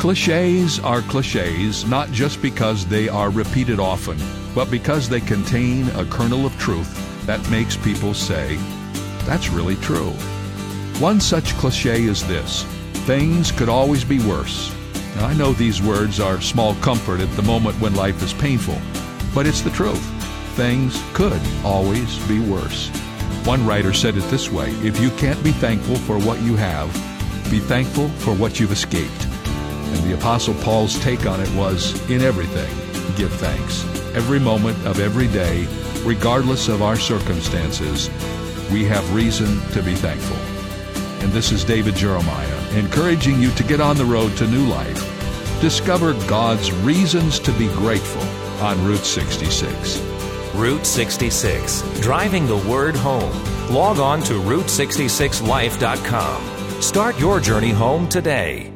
Cliches are cliches not just because they are repeated often, but because they contain a kernel of truth that makes people say, that's really true. One such cliche is this things could always be worse. Now, I know these words are small comfort at the moment when life is painful, but it's the truth. Things could always be worse. One writer said it this way If you can't be thankful for what you have, be thankful for what you've escaped. And the Apostle Paul's take on it was in everything, give thanks. Every moment of every day, regardless of our circumstances, we have reason to be thankful. And this is David Jeremiah, encouraging you to get on the road to new life. Discover God's reasons to be grateful on Route 66. Route 66, driving the word home. Log on to Route66Life.com. Start your journey home today.